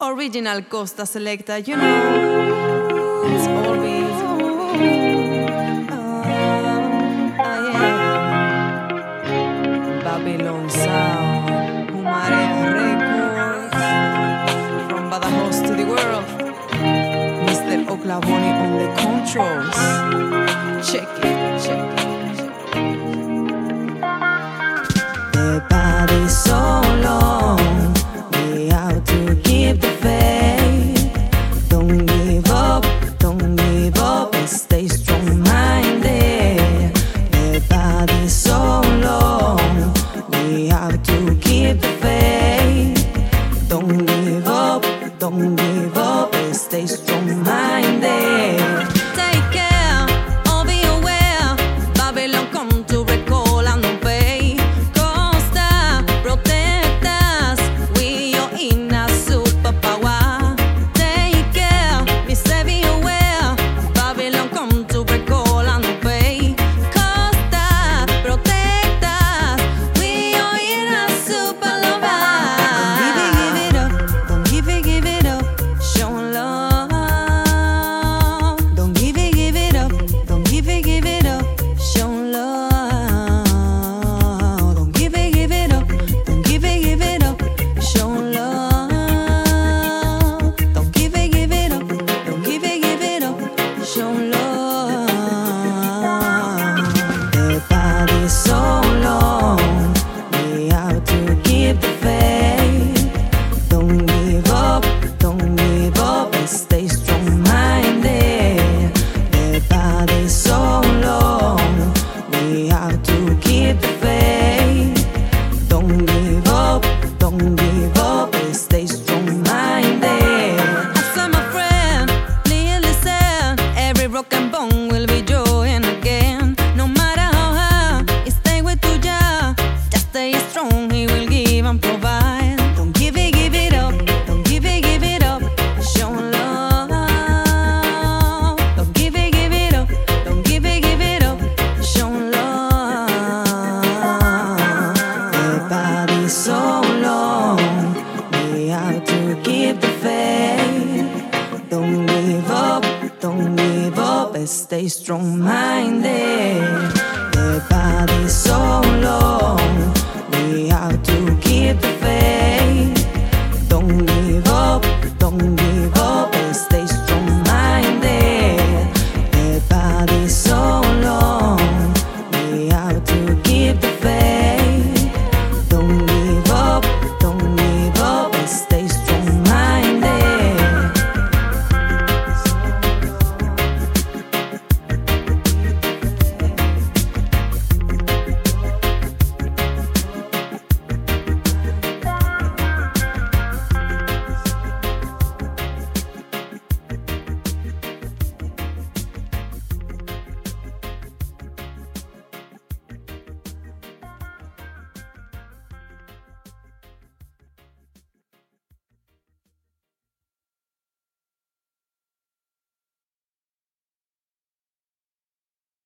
Original Costah Selektah, you know. It's always. Oh, oh yeah. Babylon Sound, Humare Records. From Badajoz to the world. Mr. Oklahoma on the controls. Check it. don't mind it. stay strong minded. The body's so low.